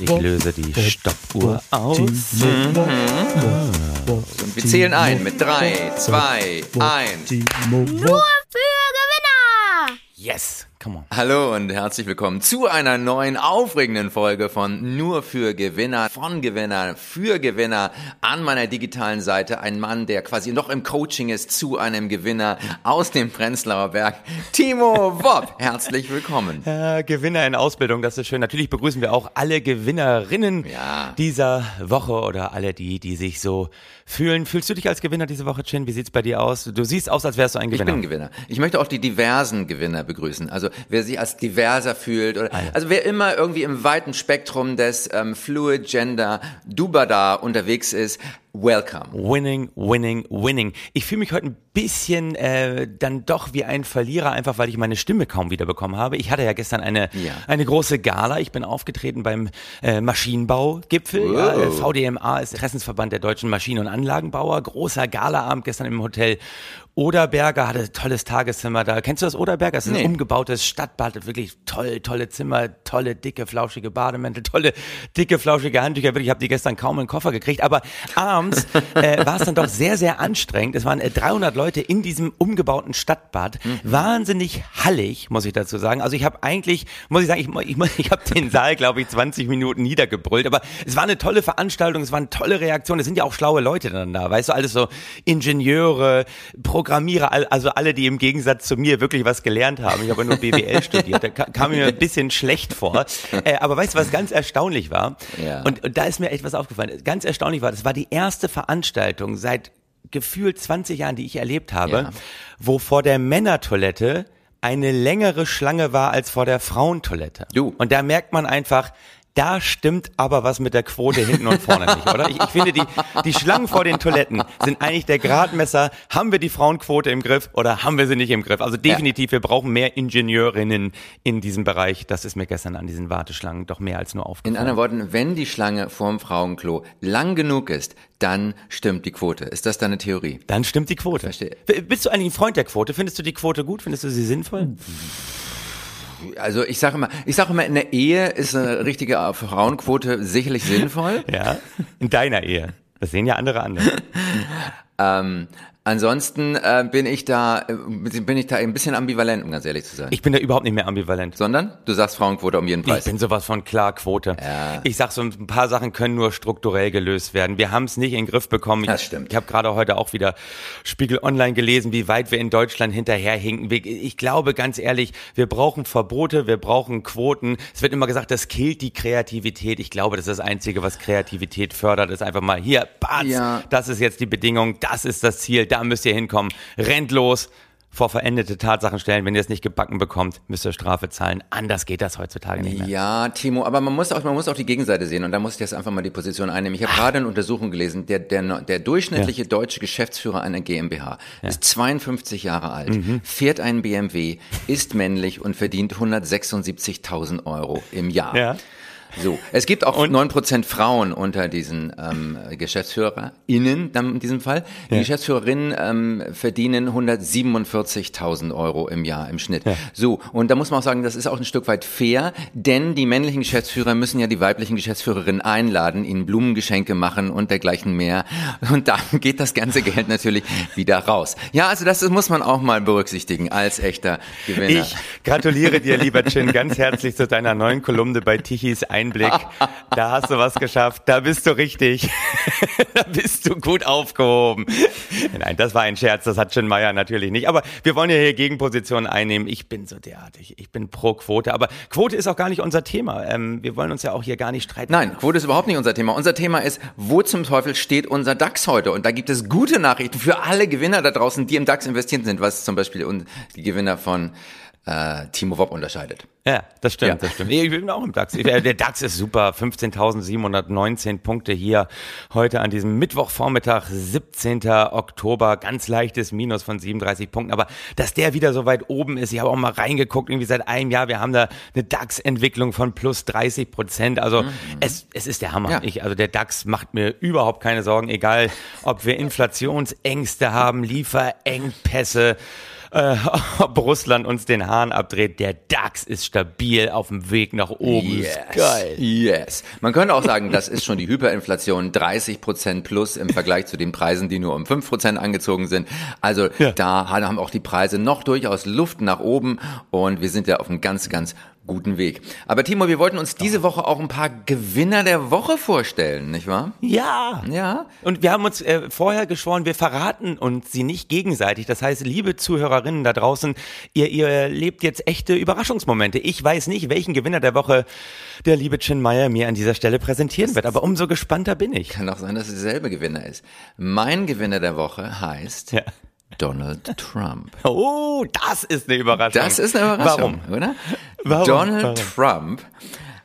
Ich löse die Stoppuhr aus. Und wir zählen ein mit 3, 2, 1. Nur für Gewinner! Yes. Hallo und herzlich willkommen zu einer neuen aufregenden Folge von Nur für Gewinner, von Gewinner, für Gewinner. An meiner digitalen Seite ein Mann, der quasi noch im Coaching ist zu einem Gewinner aus dem Prenzlauer Berg, Timo Wopp. Herzlich willkommen. Äh, Gewinner in Ausbildung, das ist schön. Natürlich begrüßen wir auch alle Gewinnerinnen Ja. dieser Woche oder alle die, die sich so fühlen. Fühlst du dich als Gewinner diese Woche, Chin? Wie sieht's bei dir aus? Du siehst aus, als wärst du ein Ich Gewinner. bin ein Gewinner. Ich möchte auch die diversen Gewinner begrüßen. Also wer sich als diverser fühlt oder also wer immer irgendwie im weiten Spektrum des ähm, Fluid Gender Dubada unterwegs ist, welcome. Winning, winning, winning. Ich fühle mich heute ein bisschen äh, dann doch wie ein Verlierer, einfach weil ich meine Stimme kaum wiederbekommen habe. Ich hatte ja gestern eine, Ja. eine große Gala. Ich bin aufgetreten beim äh, Maschinenbaugipfel. Ja, äh, VDMA ist Interessensverband der deutschen Maschinen- und Anlagenbauer. Großer Galaabend gestern im Hotel Oderberger, hatte ein tolles Tageszimmer da. Kennst du das Oderberger? Das ist Nee. ein umgebautes Stadtbad, wirklich toll, tolle Zimmer, tolle, dicke, flauschige Bademäntel, tolle, dicke, flauschige Handtücher. Wirklich, ich habe die gestern kaum in den Koffer gekriegt. Aber abends äh, war es dann doch sehr, sehr anstrengend. Es waren äh, 300 Leute in diesem umgebauten Stadtbad. Wahnsinnig hallig, muss ich dazu sagen. Also ich habe eigentlich, muss ich sagen, ich, ich, ich habe den Saal, glaube ich, 20 Minuten niedergebrüllt. Aber es war eine tolle Veranstaltung, es waren tolle Reaktionen. Es sind ja auch schlaue Leute dann da, weißt du, alles so Ingenieure, Programmierer, all- also alle, die im Gegensatz zu mir wirklich was gelernt haben. Ich habe nur BWL studiert, da ka- kam mir ein bisschen schlecht vor. Äh, aber weißt du, was ganz erstaunlich war? Ja. Und, und da ist mir echt was aufgefallen. Ganz erstaunlich war, das war die erste Veranstaltung seit gefühlt 20 Jahren, die ich erlebt habe, Ja. wo vor der Männertoilette eine längere Schlange war als vor der Frauentoilette. Du. Und da merkt man einfach, da stimmt aber was mit der Quote hinten und vorne nicht, oder? Ich, ich finde, die, die Schlangen vor den Toiletten sind eigentlich der Gradmesser. Haben wir die Frauenquote im Griff oder haben wir sie nicht im Griff? Also definitiv, wir brauchen mehr Ingenieurinnen in diesem Bereich. Das ist mir gestern an diesen Warteschlangen doch mehr als nur In aufgefallen. anderen Worten, wenn die Schlange vorm Frauenklo lang genug ist, dann stimmt die Quote. Ist das deine Theorie? Dann stimmt die Quote. Verstehe. Bist du eigentlich ein Freund der Quote? Findest du die Quote gut? Findest du sie sinnvoll? Also ich sage immer, ich sage immer, in der Ehe ist eine richtige Frauenquote sicherlich sinnvoll. Ja. In deiner Ehe. Das sehen ja andere anders. Ähm, ansonsten äh, bin ich da, äh, bin ich da ein bisschen ambivalent, um ganz ehrlich zu sein. Ich bin da überhaupt nicht mehr ambivalent. Sondern du sagst Frauenquote um jeden Ich Preis. bin sowas von klar Quote. Ja. Ich sag so ein paar Sachen können nur strukturell gelöst werden. Wir haben es nicht in den Griff bekommen. Das Ich- stimmt. Ich habe gerade heute auch wieder Spiegel Online gelesen, wie weit wir in Deutschland hinterherhinken. Ich glaube ganz ehrlich, wir brauchen Verbote, wir brauchen Quoten. Es wird immer gesagt, das killt die Kreativität. Ich glaube, das ist das Einzige, was Kreativität fördert, ist einfach mal hier, Batz, Ja. das ist jetzt die Bedingung, das ist das Ziel, da müsst ihr hinkommen. Rennt los. Vor verendete Tatsachen stellen. Wenn ihr es nicht gebacken bekommt, müsst ihr Strafe zahlen. Anders geht das heutzutage nicht mehr. Ja, Timo, aber man muss auch, man muss auch die Gegenseite sehen und da muss ich jetzt einfach mal die Position einnehmen. Ich habe gerade eine Untersuchung gelesen, der, der, der durchschnittliche deutsche Geschäftsführer einer GmbH ist 52 Jahre alt, Mhm. fährt einen BMW, ist männlich und verdient 176.000 Euro im Jahr. Ja. So, es gibt auch Und- 9% Frauen unter diesen ähm, GeschäftsführerInnen dann in diesem Fall. Die Geschäftsführerinnen ähm, verdienen 147.000 Euro im Jahr im Schnitt. So, und da muss man auch sagen, das ist auch ein Stück weit fair, denn die männlichen Geschäftsführer müssen ja die weiblichen Geschäftsführerinnen einladen, ihnen Blumengeschenke machen und dergleichen mehr. Und dann geht das ganze Geld natürlich wieder raus. Ja, also das muss man auch mal berücksichtigen als echter Gewinner. Ich gratuliere dir, lieber Chin, ganz herzlich zu deiner neuen Kolumne bei Tichys Einblick. Da hast du was geschafft. Da bist du richtig. da bist du gut aufgehoben. Nein, das war ein Scherz. Das hat Chin Meyer natürlich nicht. Aber wir wollen ja hier Gegenpositionen einnehmen. Ich bin so derartig. Ich bin pro Quote. Aber Quote ist auch gar nicht unser Thema. Ähm, wir wollen uns ja auch hier gar nicht streiten. Nein, Quote ist überhaupt nicht unser Thema. Unser Thema ist, wo zum Teufel steht unser DAX heute? Und da gibt es gute Nachrichten für alle Gewinner da draußen, die im DAX investiert sind, was zum Beispiel die Gewinner von äh, Timo Wopp unterscheidet. Ja, das stimmt, Ja. das stimmt. Ich bin auch im DAX. Der DAX ist super. 15.719 Punkte hier heute an diesem Mittwochvormittag, 17. Oktober. Ganz leichtes Minus von 37 Punkten. Aber dass der wieder so weit oben ist, ich habe auch mal reingeguckt, irgendwie seit einem Jahr. Wir haben da eine DAX-Entwicklung von plus 30 Prozent. Also es, es ist der Hammer. Mhm. Ja. Ich, also der DAX macht mir überhaupt keine Sorgen, egal ob wir Inflationsängste haben, Lieferengpässe, äh, ob Russland uns den Hahn abdreht. Der DAX ist stabil auf dem Weg nach oben. Yes. Geil. Yes. Man könnte auch sagen, das ist schon die Hyperinflation 30 Prozent plus im Vergleich zu den Preisen, die nur um 5 Prozent angezogen sind. Also Ja. da haben auch die Preise noch durchaus Luft nach oben und wir sind ja auf einem ganz, ganz guten Weg. Aber Timo, wir wollten uns diese Woche auch ein paar Gewinner der Woche vorstellen, nicht wahr? Ja. Ja. Und wir haben uns äh, vorher geschworen, wir verraten uns sie nicht gegenseitig. Das heißt, liebe Zuhörerinnen da draußen, ihr, ihr lebt jetzt echte Überraschungsmomente. Ich weiß nicht, welchen Gewinner der Woche der liebe Chin Meyer mir an dieser Stelle präsentieren wird, aber umso gespannter bin ich. Kann auch sein, dass es derselbe Gewinner ist. Mein Gewinner der Woche heißt Ja. Donald Trump. Oh, das ist eine Überraschung. Das ist eine Überraschung, Warum? oder? Warum? Donald Warum? Trump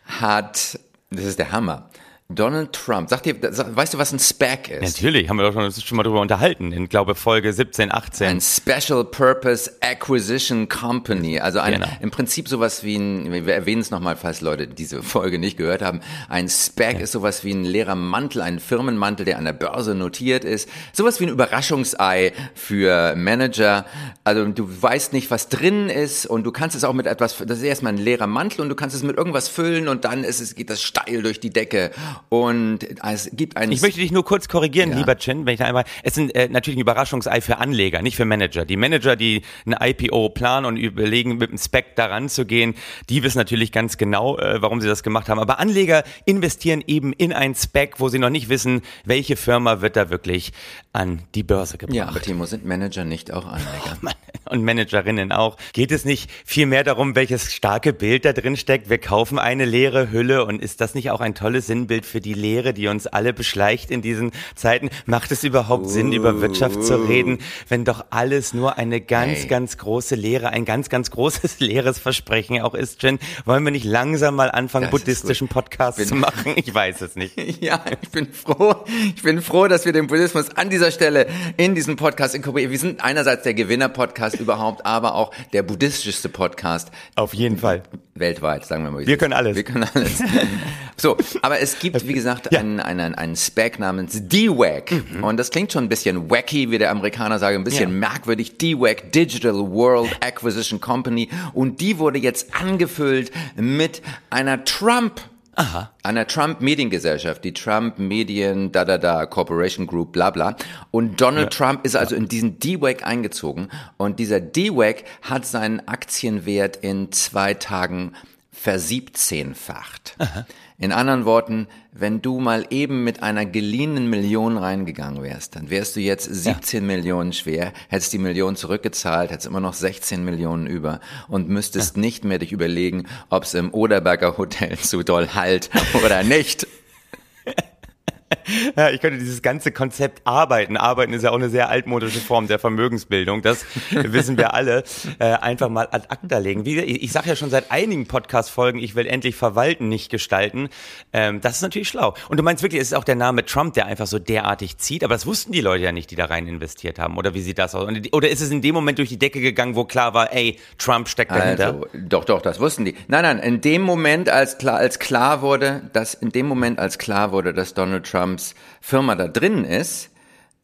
hat, das ist der Hammer. Donald Trump, sagt dir, weißt du, was ein SPAC ist? Natürlich, haben wir doch schon, uns schon mal drüber unterhalten, in, glaube Folge 17, 18. Ein Special Purpose Acquisition Company, also ein, Genau. im Prinzip sowas wie ein, wir erwähnen es nochmal, falls Leute diese Folge nicht gehört haben, ein SPAC ist sowas wie ein leerer Mantel, ein Firmenmantel, der an der Börse notiert ist, sowas wie ein Überraschungsei für Manager, also du weißt nicht, was drin ist und du kannst es auch mit etwas, das ist erstmal ein leerer Mantel und du kannst es mit irgendwas füllen und dann ist es, geht das steil durch die Decke und es gibt einen Ich möchte dich nur kurz korrigieren, Ja. lieber Chin, wenn ich da einmal. Es sind äh, natürlich ein Überraschungsei für Anleger, nicht für Manager. Die Manager, die ein IPO planen und überlegen, mit einem Spec daran zu gehen, die wissen natürlich ganz genau, äh, warum sie das gemacht haben. Aber Anleger investieren eben in ein Spec, wo sie noch nicht wissen, welche Firma wird da wirklich an die Börse gebracht. ja, aber Timo, sind Manager nicht auch Anleger? und Managerinnen auch. Geht es nicht viel mehr darum, welches starke Bild da drin steckt? Wir kaufen eine leere Hülle und ist das nicht auch ein tolles Sinnbild für die Leere, die uns alle beschleicht in diesen Zeiten? Macht es überhaupt Sinn, über Wirtschaft zu reden, wenn doch alles nur eine ganz, Hey. ganz große Leere, ein ganz, ganz großes leeres Versprechen auch ist, Jen? Wollen wir nicht langsam mal anfangen, Das ist buddhistischen Podcast Bin- zu machen? Ich weiß es nicht. Ja, ich bin froh. Ich bin froh, dass wir den Buddhismus an dieser Stelle in diesem Podcast inkorporieren. Wir sind einerseits der Gewinner-Podcast überhaupt, aber auch der buddhistischste Podcast Auf jeden Fall. Weltweit, sagen wir mal. Wir können alles. Wir können alles. So, aber es gibt, wie gesagt, Ja. einen, einen, einen Spec namens DWAC. Und das klingt schon ein bisschen wacky, wie der Amerikaner sagt, ein bisschen Ja. merkwürdig. DWAC, Digital World Acquisition Company. Und die wurde jetzt angefüllt mit einer Trump Aha. einer Trump Mediengesellschaft, die Trump Medien, da da da, Corporation Group, bla bla. Und Donald Trump ist also in diesen DWAC eingezogen und dieser DWAC hat seinen Aktienwert in zwei Tagen versiebzehnfacht. In anderen Worten, wenn du mal eben mit einer geliehenen Million reingegangen wärst, dann wärst du jetzt 17 Millionen schwer, hättest die Million zurückgezahlt, hättest immer noch 16 Millionen über und müsstest nicht mehr dich überlegen, ob es im Oderberger Hotel zu doll halt oder nicht. Ja, ich könnte dieses ganze Konzept arbeiten. Arbeiten ist ja auch eine sehr altmodische Form der Vermögensbildung. Das wissen wir alle. Äh, einfach mal ad acta legen. Wie, ich ich sage ja schon seit einigen Podcast-Folgen, ich will endlich verwalten, nicht gestalten. Ähm, das ist natürlich schlau. Und du meinst wirklich, es ist auch der Name Trump, der einfach so derartig zieht. Aber das wussten die Leute ja nicht, die da rein investiert haben. Oder wie sieht das aus? Oder ist es in dem Moment durch die Decke gegangen, wo klar war, ey, Trump steckt dahinter? Also, doch, doch, das wussten die. Nein, nein, in dem Moment, als klar, als klar wurde, dass, in dem Moment, als klar wurde, dass Donald Trumps Firma da drin ist,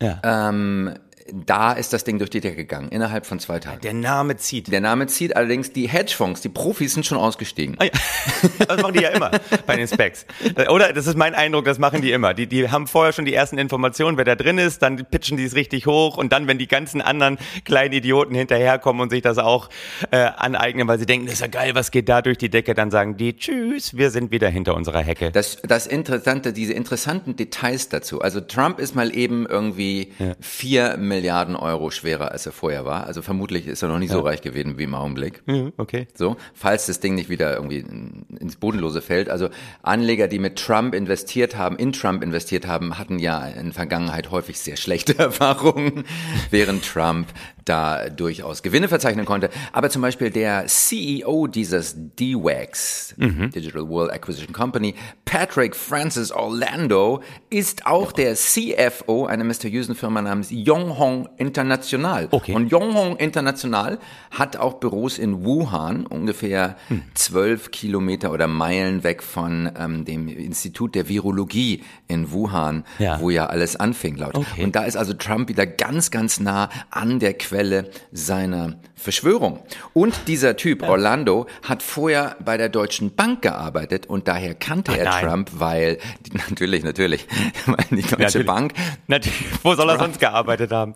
ja. ähm, da ist das Ding durch die Decke gegangen, innerhalb von zwei Tagen. der Name zieht. Der Name zieht allerdings die Hedgefonds, die Profis sind schon ausgestiegen. Ah ja. Das machen die ja immer bei den Specs. Oder das ist mein Eindruck, das machen die immer. Die, die haben vorher schon die ersten Informationen, wer da drin ist, dann pitchen die es richtig hoch und dann, wenn die ganzen anderen kleinen Idioten hinterherkommen und sich das auch äh, aneignen, weil sie denken, das ist ja geil, was geht da durch die Decke, dann sagen die, tschüss, wir sind wieder hinter unserer Hecke. Das, das Interessante, diese interessanten Details dazu. Also Trump ist mal eben irgendwie vier Milliarden Euro schwerer, als er vorher war. Also vermutlich ist er noch nie so reich gewesen wie im Augenblick. Mhm, okay. So, falls das Ding nicht wieder irgendwie ins Bodenlose fällt. Also Anleger, die mit Trump investiert haben, in Trump investiert haben, hatten ja in der Vergangenheit häufig sehr schlechte Erfahrungen, während Trump da durchaus Gewinne verzeichnen konnte. Aber zum Beispiel der CEO dieses DWACs, Digital World Acquisition Company, Patrick Francis Orlando, ist auch der CFO einer mysteriösen Firma namens Yonghong International. Okay. Und Yonghong International hat auch Büros in Wuhan, ungefähr zwölf Kilometer oder Meilen weg von ähm, dem Institut der Virologie in Wuhan, Ja. wo ja alles anfing laut. Okay. Und da ist also Trump wieder ganz, ganz nah an der Quelle Quelle seiner Verschwörung. Und dieser Typ, Orlando, hat vorher bei der Deutschen Bank gearbeitet und daher kannte Ach, er nein. Trump, weil, natürlich, natürlich, weil die Deutsche Natürlich. Bank, Natürlich, wo soll er sonst gearbeitet haben?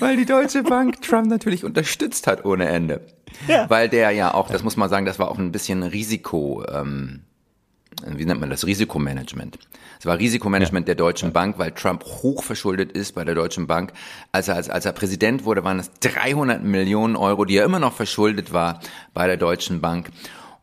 weil die Deutsche Bank Trump natürlich unterstützt hat ohne Ende. Ja. Weil der ja auch, das muss man sagen, das war auch ein bisschen Risiko, ähm, wie nennt man das, Risikomanagement. Es war Risikomanagement der Deutschen Bank, weil Trump hochverschuldet ist bei der Deutschen Bank. Als er, als, als er Präsident wurde, waren es 300 Millionen Euro, die er immer noch verschuldet war bei der Deutschen Bank.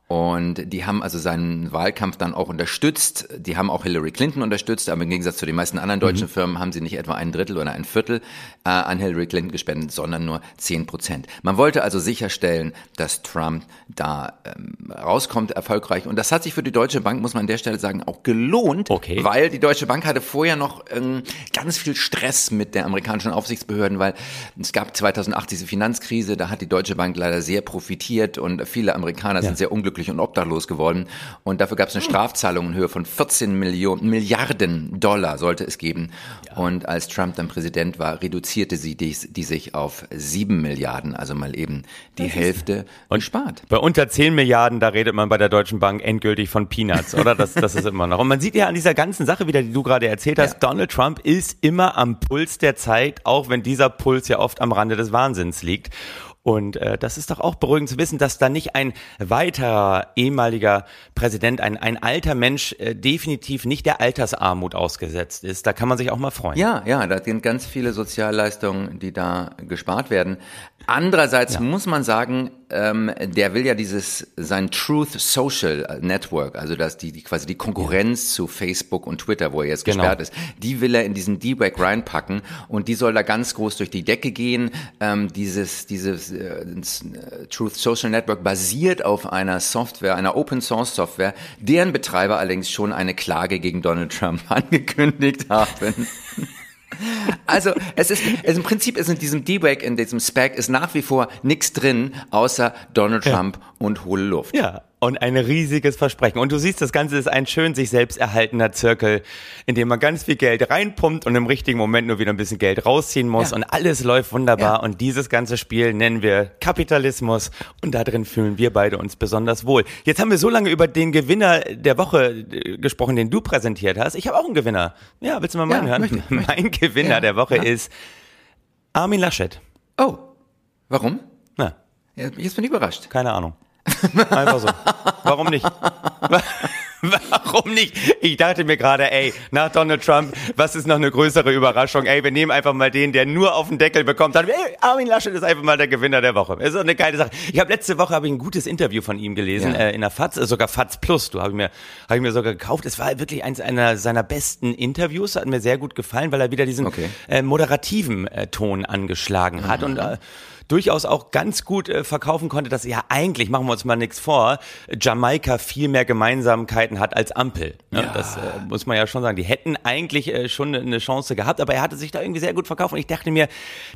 Und die haben also seinen Wahlkampf dann auch unterstützt. Die haben auch Hillary Clinton unterstützt, aber im Gegensatz zu den meisten anderen deutschen Firmen haben sie nicht etwa ein Drittel oder ein Viertel äh, an Hillary Clinton gespendet, sondern nur 10 Prozent. Man wollte also sicherstellen, dass Trump da ähm, rauskommt erfolgreich. Und das hat sich für die Deutsche Bank, muss man an der Stelle sagen, auch gelohnt, Okay. weil die Deutsche Bank hatte vorher noch ähm, ganz viel Stress mit der amerikanischen Aufsichtsbehörden, weil es gab 2008 diese Finanzkrise, da hat die Deutsche Bank leider sehr profitiert und viele Amerikaner sind sehr unglücklich und obdachlos geworden. Und dafür gab es eine Strafzahlung in Höhe von 14 Millionen, Milliarden Dollar sollte es geben. Und als Trump dann Präsident war, reduzierte sie die, die sich auf 7 Milliarden, also mal eben die Hälfte und spart. Bei unter 10 Milliarden, da redet man bei der Deutschen Bank endgültig von Peanuts, oder? Das, das ist immer noch. Und man sieht ja an dieser ganzen Sache wieder, die du gerade erzählt hast, Ja. Donald Trump ist immer am Puls der Zeit, auch wenn dieser Puls ja oft am Rande des Wahnsinns liegt. Und äh, das ist doch auch beruhigend zu wissen, dass da nicht ein weiterer ehemaliger Präsident, ein, ein alter Mensch äh, definitiv nicht der Altersarmut ausgesetzt ist. Da kann man sich auch mal freuen. Ja, ja, da sind ganz viele Sozialleistungen, die da gespart werden. Andererseits muss man sagen, ähm, der will ja dieses sein Truth Social Network, also dass die, die quasi die Konkurrenz zu Facebook und Twitter, wo er jetzt Genau. gesperrt ist, die will er in diesen D-Wag reinpacken und die soll da ganz groß durch die Decke gehen. Ähm, dieses dieses äh, Truth Social Network basiert auf einer Software, einer Open Source Software, deren Betreiber allerdings schon eine Klage gegen Donald Trump angekündigt haben. Also es ist, es im Prinzip ist in diesem D-Wag, in diesem Spec ist nach wie vor nichts drin, außer Donald Trump und hohle Luft. Ja, und ein riesiges Versprechen. Und du siehst, das Ganze ist ein schön sich selbst erhaltener Zirkel, in dem man ganz viel Geld reinpumpt und im richtigen Moment nur wieder ein bisschen Geld rausziehen muss Ja. und alles läuft wunderbar. Ja. Und dieses ganze Spiel nennen wir Kapitalismus und da drin fühlen wir beide uns besonders wohl. Jetzt haben wir so lange über den Gewinner der Woche äh, gesprochen, den du präsentiert hast. Ich habe auch einen Gewinner. Ja, willst du mal meinen Ja, hören? möchte möchte mein Gewinner der Woche ist Armin Laschet. Oh, warum? Na, Ja, Jetzt bin ich überrascht. Keine Ahnung. Einfach so. Warum nicht? Warum nicht? Ich dachte mir gerade, ey, nach Donald Trump, was ist noch eine größere Überraschung? Ey, wir nehmen einfach mal den, der nur auf den Deckel bekommt. Dann, ey, Armin Laschet ist einfach mal der Gewinner der Woche. Ist doch eine geile Sache. Ich habe letzte Woche habe ich ein gutes Interview von ihm gelesen Ja. äh, in der FAZ, äh, sogar FAZ Plus. Du habe ich mir habe ich mir sogar gekauft. Es war wirklich eins einer seiner besten Interviews, hat mir sehr gut gefallen, weil er wieder diesen Okay. äh, moderativen äh, Ton angeschlagen hat und äh, durchaus auch ganz gut äh, verkaufen konnte, dass ja eigentlich, machen wir uns mal nichts vor, Jamaika viel mehr Gemeinsamkeiten hat als Ampel. Ne? Das äh, muss man ja schon sagen. Die hätten eigentlich äh, schon eine Chance gehabt, aber er hatte sich da irgendwie sehr gut verkauft und ich dachte mir,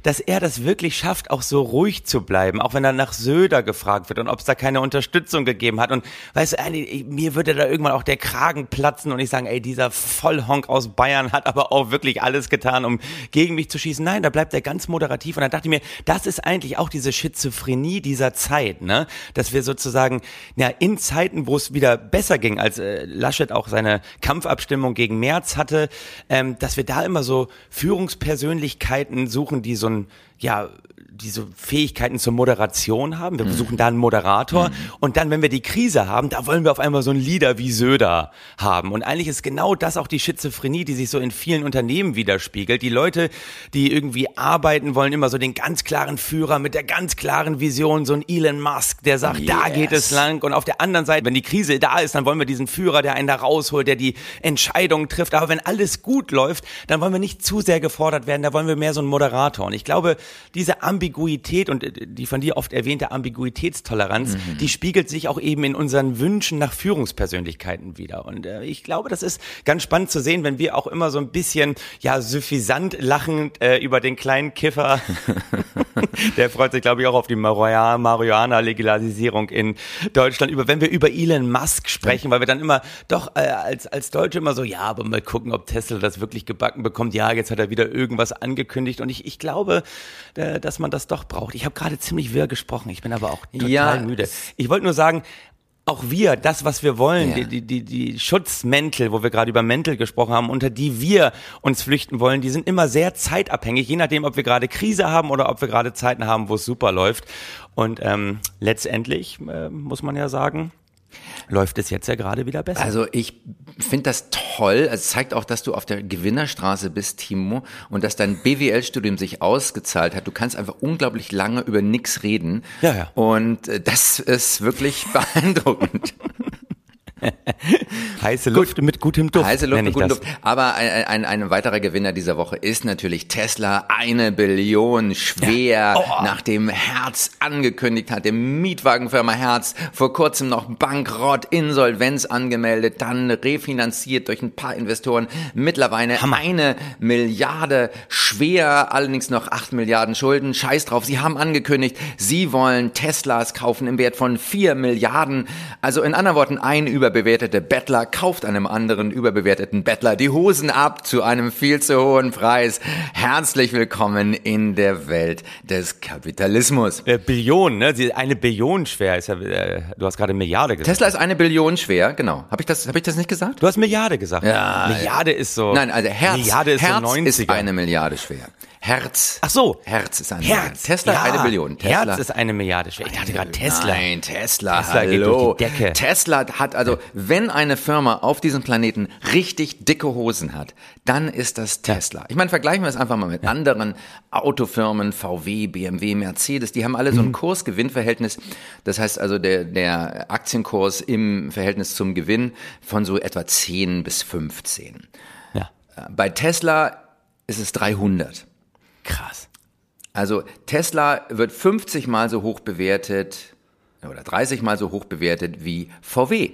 dass er das wirklich schafft, auch so ruhig zu bleiben, auch wenn er nach Söder gefragt wird und ob es da keine Unterstützung gegeben hat. Und weißt du, mir würde da irgendwann auch der Kragen platzen und ich sagen, ey, dieser Vollhonk aus Bayern hat aber auch wirklich alles getan, um gegen mich zu schießen. Nein, da bleibt er ganz moderativ und dann dachte ich mir, das ist eigentlich auch diese Schizophrenie dieser Zeit, ne? Dass wir sozusagen, ja, in Zeiten, wo es wieder besser ging, als äh, Laschet auch seine Kampfabstimmung gegen Merz hatte, ähm, dass wir da immer so Führungspersönlichkeiten suchen, die so ein, ja, diese Fähigkeiten zur Moderation haben. Wir suchen da einen Moderator. Und dann, wenn wir die Krise haben, da wollen wir auf einmal so einen Leader wie Söder haben. Und eigentlich ist genau das auch die Schizophrenie, die sich so in vielen Unternehmen widerspiegelt. Die Leute, die irgendwie arbeiten wollen, immer so den ganz klaren Führer mit der ganz klaren Vision, so ein Elon Musk, der sagt, da Yes. geht es lang. Und auf der anderen Seite, wenn die Krise da ist, dann wollen wir diesen Führer, der einen da rausholt, der die Entscheidungen trifft. Aber wenn alles gut läuft, dann wollen wir nicht zu sehr gefordert werden. Da wollen wir mehr so einen Moderator. Und ich glaube, diese Ambiguität und äh, die von dir oft erwähnte Ambiguitätstoleranz, die spiegelt sich auch eben in unseren Wünschen nach Führungspersönlichkeiten wieder. Und äh, ich glaube, das ist ganz spannend zu sehen, wenn wir auch immer so ein bisschen, ja, suffisant lachend äh, über den kleinen Kiffer, der freut sich, glaube ich, auch auf die Marihuana- Marihuana-Legalisierung in Deutschland, über, wenn wir über Elon Musk sprechen, weil wir dann immer doch äh, als, als Deutsche immer so, ja, aber mal gucken, ob Tesla das wirklich gebacken bekommt. Ja, jetzt hat er wieder irgendwas angekündigt. Und ich, ich glaube, äh, dass man das doch braucht. Ich habe gerade ziemlich wirr gesprochen, ich bin aber auch total Ja, müde. Ich wollte nur sagen, auch wir, das, was wir wollen, Ja. die, die, die, die Schutzmäntel, wo wir gerade über Mäntel gesprochen haben, unter die wir uns flüchten wollen, die sind immer sehr zeitabhängig, je nachdem, ob wir gerade Krise haben oder ob wir gerade Zeiten haben, wo es super läuft. Und ähm, letztendlich äh, muss man ja sagen, läuft es jetzt ja gerade wieder besser. Also ich finde das toll. Es zeigt auch, dass du auf der Gewinnerstraße bist, Timo, und dass dein BWL-Studium sich ausgezahlt hat. Du kannst einfach unglaublich lange über nichts reden. Ja, ja. Und äh, das ist wirklich beeindruckend. Heiße Luft mit gutem Duft. Heiße Luft guten das. Duft. Aber ein, ein, ein weiterer Gewinner dieser Woche ist natürlich Tesla. Eine Billion schwer, Oh. nachdem Herz angekündigt hat, der Mietwagenfirma Herz, vor kurzem noch Bankrott, Insolvenz angemeldet, dann refinanziert durch ein paar Investoren. Mittlerweile eine Milliarde schwer, allerdings noch acht Milliarden Schulden. Scheiß drauf, sie haben angekündigt, sie wollen Teslas kaufen im Wert von vier Milliarden. Also in anderen Worten, ein überbewerteter Bettler kauft einem anderen überbewerteten Bettler die Hosen ab zu einem viel zu hohen Preis. Herzlich willkommen in der Welt des Kapitalismus. Äh, Billion, ne? Sie- Eine Billion schwer ist ja, äh, du hast gerade Milliarde gesagt. Tesla ist eine Billion schwer, genau. Habe ich das, habe ich das nicht gesagt? Du hast Milliarde gesagt. Ja, Milliarde ist so. Nein, also Herz, Milliarde ist Herz so 90er. ist eine Milliarde schwer. Herz. Ach so. Herz ist eine Milliarde. Herz. Tesla ja. eine Billion. Tesla. Herz ist eine Milliarde schwer. Ich dachte gerade Tesla. Nein, Tesla, Tesla geht hallo. durch die Decke. Tesla hat also, wenn eine Firma auf diesem Planeten richtig dicke Hosen hat, dann ist das Tesla. Ich meine, vergleichen wir es einfach mal mit anderen Autofirmen, VW, BMW, Mercedes, die haben alle so Mhm. ein Kurs-Gewinn-Verhältnis. Das heißt also, der, der Aktienkurs im Verhältnis zum Gewinn von so etwa 10 bis 15. Ja. Bei Tesla ist es 300. Krass. Also Tesla wird 50 mal so hoch bewertet oder 30 mal so hoch bewertet wie VW.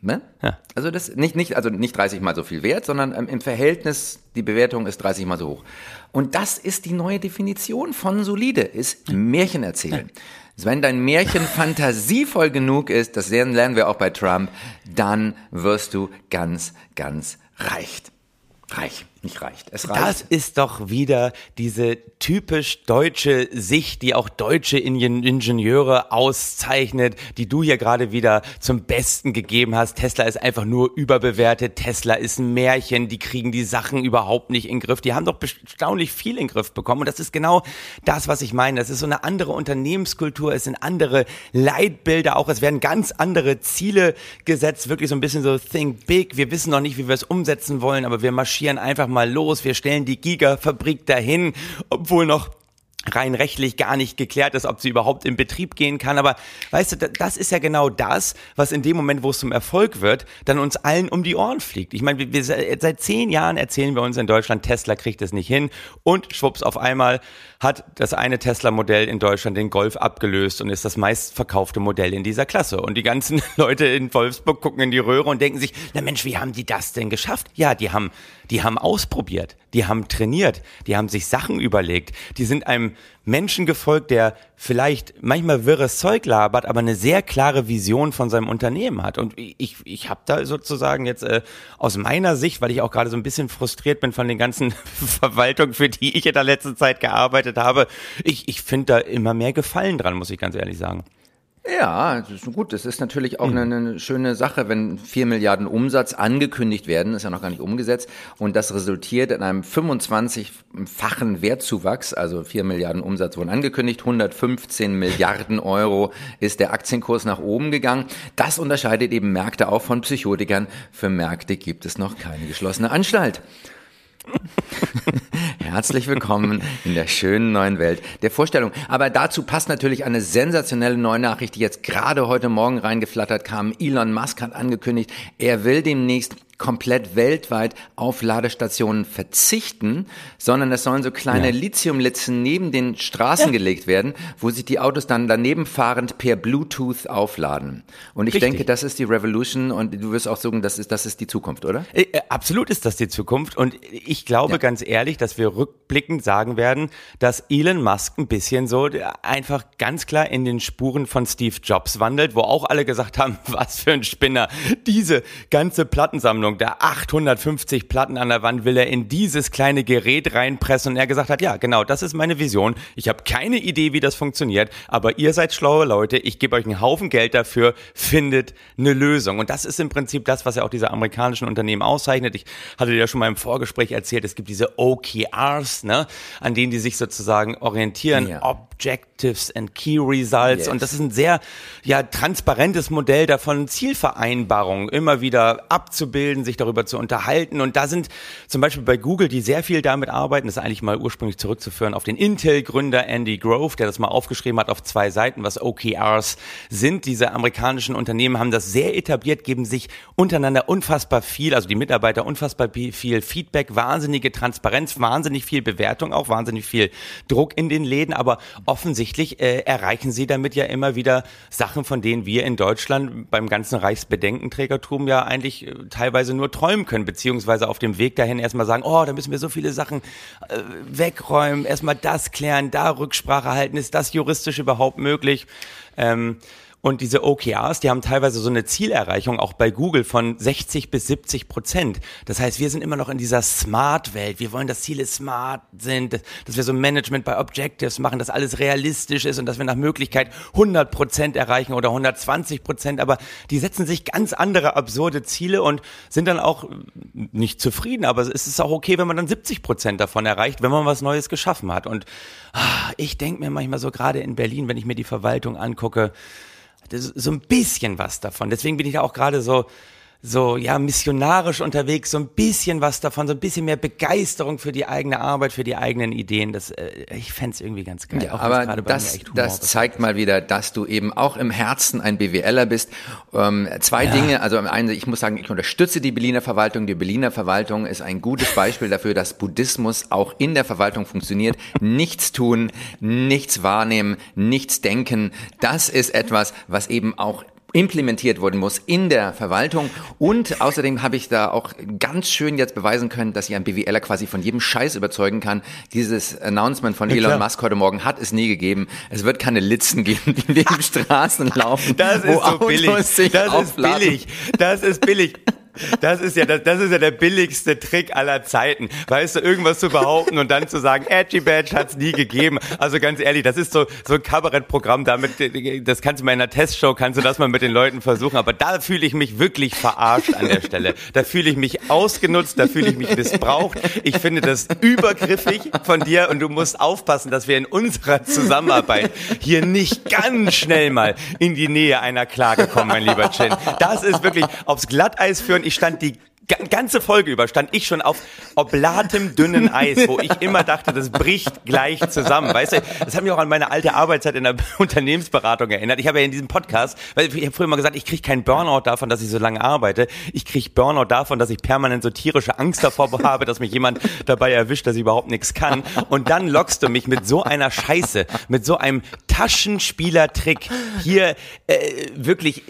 Ne? Ja. Also das nicht nicht also nicht 30 mal so viel wert, sondern ähm, im Verhältnis die Bewertung ist 30 mal so hoch. Und das ist die neue Definition von solide, ist Märchen erzählen. Also Wenn dein Märchen fantasievoll genug ist, das lernen lernen wir auch bei Trump, dann wirst du ganz ganz reich. Reich, nicht reicht. Es reicht. Das ist doch wieder diese typisch deutsche Sicht, die auch deutsche Ingen- Ingenieure auszeichnet, die du hier gerade wieder zum Besten gegeben hast. Tesla ist einfach nur überbewertet. Tesla ist ein Märchen. Die kriegen die Sachen überhaupt nicht in den Griff. Die haben doch erstaunlich viel in den Griff bekommen. Und das ist genau das, was ich meine. Das ist so eine andere Unternehmenskultur. Es sind andere Leitbilder auch. Es werden ganz andere Ziele gesetzt. Wirklich so ein bisschen so think big. Wir wissen noch nicht, wie wir es umsetzen wollen, aber wir marschieren einfach mal los. Wir stellen die Gigafabrik dahin, obwohl noch rein rechtlich gar nicht geklärt ist, ob sie überhaupt in Betrieb gehen kann. Aber weißt du, da- das ist ja genau das, was in dem Moment, wo es zum Erfolg wird, dann uns allen um die Ohren fliegt. Ich meine, wir, seit zehn Jahren erzählen wir uns in Deutschland, Tesla kriegt es nicht hin. Und schwupps, auf einmal hat das eine Tesla-Modell in Deutschland den Golf abgelöst und ist das meistverkaufte Modell in dieser Klasse. Und die ganzen Leute in Wolfsburg gucken in die Röhre und denken sich, na Mensch, wie haben die das denn geschafft? Ja, die haben, die haben ausprobiert, die haben trainiert, die haben sich Sachen überlegt, die sind einem Menschen gefolgt, der vielleicht manchmal wirres Zeug labert, aber eine sehr klare Vision von seinem Unternehmen hat. Und ich, ich habe da sozusagen jetzt äh, aus meiner Sicht, weil ich auch gerade so ein bisschen frustriert bin von den ganzen Verwaltungen, für die ich in der letzten Zeit gearbeitet habe, ich, ich finde da immer mehr Gefallen dran, muss ich ganz ehrlich sagen. Ja, das ist gut. Das ist natürlich auch eine, eine schöne Sache, wenn vier Milliarden Umsatz angekündigt werden, ist ja noch gar nicht umgesetzt, und das resultiert in einem 25-fachen Wertzuwachs, also vier Milliarden Umsatz wurden angekündigt, 115 Milliarden Euro ist der Aktienkurs nach oben gegangen. Das unterscheidet eben Märkte auch von Psychotikern. Für Märkte gibt es noch keine geschlossene Anstalt. Herzlich willkommen in der schönen neuen Welt der Vorstellung. Aber dazu passt natürlich eine sensationelle neue Nachricht, die jetzt gerade heute Morgen reingeflattert kam. Elon Musk hat angekündigt, er will demnächst komplett weltweit auf Ladestationen verzichten, sondern es sollen so kleine Lithiumlitzen neben den Straßen gelegt werden, wo sich die Autos dann daneben fahrend per Bluetooth aufladen. Und ich Richtig. denke, das ist die Revolution und du wirst auch sagen, das ist, das ist die Zukunft, oder? Äh, äh, Absolut ist das die Zukunft und ich glaube Ja. ganz ehrlich, dass wir rückblickend sagen werden, dass Elon Musk ein bisschen so äh, einfach ganz klar in den Spuren von Steve Jobs wandelt, wo auch alle gesagt haben, was für ein Spinner, diese ganze Plattensammlung Ahnung, da 850 Platten an der Wand will er in dieses kleine Gerät reinpressen und er gesagt hat, ja, genau, das ist meine Vision. Ich habe keine Idee, wie das funktioniert, aber ihr seid schlaue Leute, ich gebe euch einen Haufen Geld dafür, findet eine Lösung. Und das ist im Prinzip das, was ja auch diese amerikanischen Unternehmen auszeichnet. Ich hatte dir ja schon mal im Vorgespräch erzählt, es gibt diese OKRs, ne, an denen die sich sozusagen orientieren. Ja. Objectives and Key Results. Yes. Und das ist ein sehr ja, transparentes Modell davon, Zielvereinbarungen immer wieder abzubilden, sich darüber zu unterhalten. Und da sind zum Beispiel bei Google, die sehr viel damit arbeiten, das ist eigentlich mal ursprünglich zurückzuführen auf den Intel-Gründer Andy Grove, der das mal aufgeschrieben hat auf zwei Seiten, was OKRs sind. Diese amerikanischen Unternehmen haben das sehr etabliert, geben sich untereinander unfassbar viel, also die Mitarbeiter unfassbar viel Feedback, wahnsinnige Transparenz, wahnsinnig viel Bewertung auch, wahnsinnig viel Druck in den Läden, aber offensichtlich äh, erreichen sie damit ja immer wieder Sachen, von denen wir in Deutschland beim ganzen Reichsbedenkenträgertum ja eigentlich äh, teilweise nur träumen können, beziehungsweise auf dem Weg dahin erstmal sagen, oh, da müssen wir so viele Sachen äh, wegräumen, erstmal das klären, da Rücksprache halten, ist das juristisch überhaupt möglich? Ähm, und diese OKRs, die haben teilweise so eine Zielerreichung auch bei Google von 60 bis 70 Prozent. Das heißt, wir sind immer noch in dieser Smart-Welt. Wir wollen, dass Ziele smart sind, dass wir so Management bei Objectives machen, dass alles realistisch ist und dass wir nach Möglichkeit 100 Prozent erreichen oder 120 Prozent. Aber die setzen sich ganz andere absurde Ziele und sind dann auch nicht zufrieden. Aber es ist auch okay, wenn man dann 70 Prozent davon erreicht, wenn man was Neues geschaffen hat. Und ah, ich denke mir manchmal so gerade in Berlin, wenn ich mir die Verwaltung angucke, so ein bisschen was davon. Deswegen bin ich da auch gerade so, so, ja, missionarisch unterwegs, so ein bisschen was davon, so ein bisschen mehr Begeisterung für die eigene Arbeit, für die eigenen Ideen. Das, äh, ich fände es irgendwie ganz geil. Ja, aber das, das zeigt mal wieder, dass du eben auch im Herzen ein BWLer bist. Ähm, zwei ja. Dinge, also eine, ich muss sagen, ich unterstütze die Berliner Verwaltung. Die Berliner Verwaltung ist ein gutes Beispiel dafür, dass Buddhismus auch in der Verwaltung funktioniert. Nichts tun, nichts wahrnehmen, nichts denken. Das ist etwas, was eben auch implementiert worden muss in der Verwaltung. Und außerdem habe ich da auch ganz schön jetzt beweisen können, dass ich ein BWLer quasi von jedem Scheiß überzeugen kann. Dieses Announcement von Elon ja, Musk heute Morgen hat es nie gegeben. Es wird keine Litzen geben, die neben Straßen laufen. Das ist so billig. Das aufladen. ist billig. Das ist billig. Das ist ja, das, das ist ja der billigste Trick aller Zeiten. Weißt du, irgendwas zu behaupten und dann zu sagen, Edgy Badge hat's nie gegeben. Also ganz ehrlich, das ist so, so ein Kabarettprogramm, damit, das kannst du mal in einer Testshow, kannst du das mal mit den Leuten versuchen. Aber da fühle ich mich wirklich verarscht an der Stelle. Da fühle ich mich ausgenutzt, da fühle ich mich missbraucht. Ich finde das übergriffig von dir und du musst aufpassen, dass wir in unserer Zusammenarbeit hier nicht ganz schnell mal in die Nähe einer Klage kommen, mein lieber Chin. Das ist wirklich aufs Glatteis führen ich stand die ganze Folge über stand ich schon auf oblatem dünnen Eis, wo ich immer dachte, das bricht gleich zusammen. Weißt du, das hat mich auch an meine alte Arbeitszeit in der Unternehmensberatung erinnert. Ich habe ja in diesem Podcast, weil ich habe früher mal gesagt, ich kriege keinen Burnout davon, dass ich so lange arbeite. Ich kriege Burnout davon, dass ich permanent so tierische Angst davor habe, dass mich jemand dabei erwischt, dass ich überhaupt nichts kann. Und dann lockst du mich mit so einer Scheiße, mit so einem Taschenspielertrick hier äh, wirklich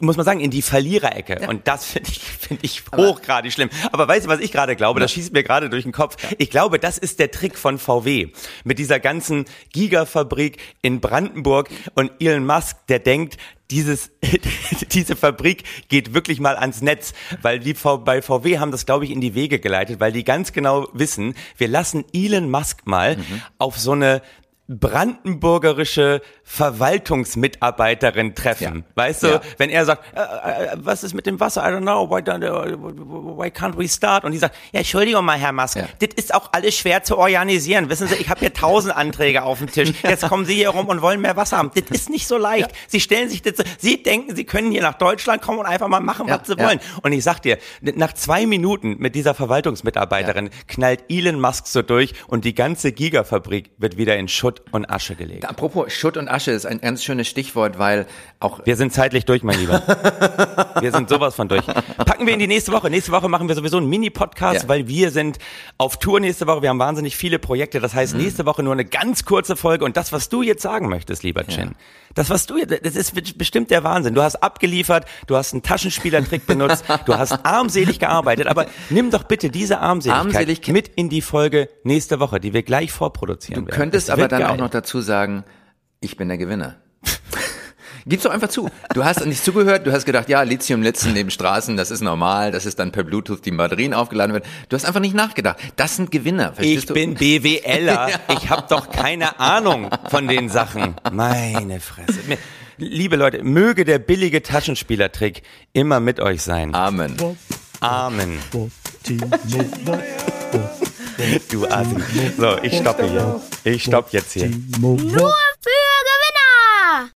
muss man sagen, in die Verliererecke. Ja. Und das finde ich, finde ich hochgradig schlimm. Aber weißt du, was ich gerade glaube? Das schießt mir gerade durch den Kopf. Ich glaube, das ist der Trick von VW. Mit dieser ganzen Gigafabrik in Brandenburg und Elon Musk, der denkt, dieses, diese Fabrik geht wirklich mal ans Netz, weil die bei VW haben das, glaube ich, in die Wege geleitet, weil die ganz genau wissen, wir lassen Elon Musk mal mhm. auf so eine brandenburgerische Verwaltungsmitarbeiterin treffen. Ja. Weißt du, ja. wenn er sagt, äh, äh, was ist mit dem Wasser? I don't know, why, don't, uh, why can't we start? Und die sagt, ja, Entschuldigung mal, Herr Musk, ja. das ist auch alles schwer zu organisieren. Wissen Sie, ich habe hier tausend Anträge auf dem Tisch. Jetzt kommen Sie hier rum und wollen mehr Wasser haben. Das ist nicht so leicht. Sie stellen sich das, Sie denken, Sie können hier nach Deutschland kommen und einfach mal machen, was Sie wollen. Und ich sag dir, nach zwei Minuten mit dieser Verwaltungsmitarbeiterin knallt Elon Musk so durch und die ganze Gigafabrik wird wieder in Schutt und Asche gelegt. Apropos Schutt und Asche, ist ein ganz schönes Stichwort, weil auch. Wir sind zeitlich durch, mein Lieber. wir sind sowas von durch. Packen wir in die nächste Woche. Nächste Woche machen wir sowieso einen Mini-Podcast, ja. weil wir sind auf Tour nächste Woche. Wir haben wahnsinnig viele Projekte. Das heißt, mhm. nächste Woche nur eine ganz kurze Folge. Und das, was du jetzt sagen möchtest, lieber Chin, ja. das, was du jetzt, das ist bestimmt der Wahnsinn. Du hast abgeliefert, du hast einen Taschenspielertrick benutzt, du hast armselig gearbeitet. Aber nimm doch bitte diese Armseligkeit, Armseligkeit mit in die Folge nächste Woche, die wir gleich vorproduzieren du werden. Du könntest aber dann geil. auch noch dazu sagen, ich bin der Gewinner. Gib's doch einfach zu. Du hast nicht zugehört, du hast gedacht, ja, Lithium-Litzen neben Straßen, das ist normal, das ist dann per Bluetooth die Batterien aufgeladen werden. Du hast einfach nicht nachgedacht. Das sind Gewinner, verstehst Ich du? bin BWLer. Ich habe doch keine Ahnung von den Sachen. Meine Fresse. Liebe Leute, möge der billige Taschenspielertrick immer mit euch sein. Amen. Amen du Asi. So, ich stoppe hier. Ich stoppe jetzt hier. Nur für Gewinner!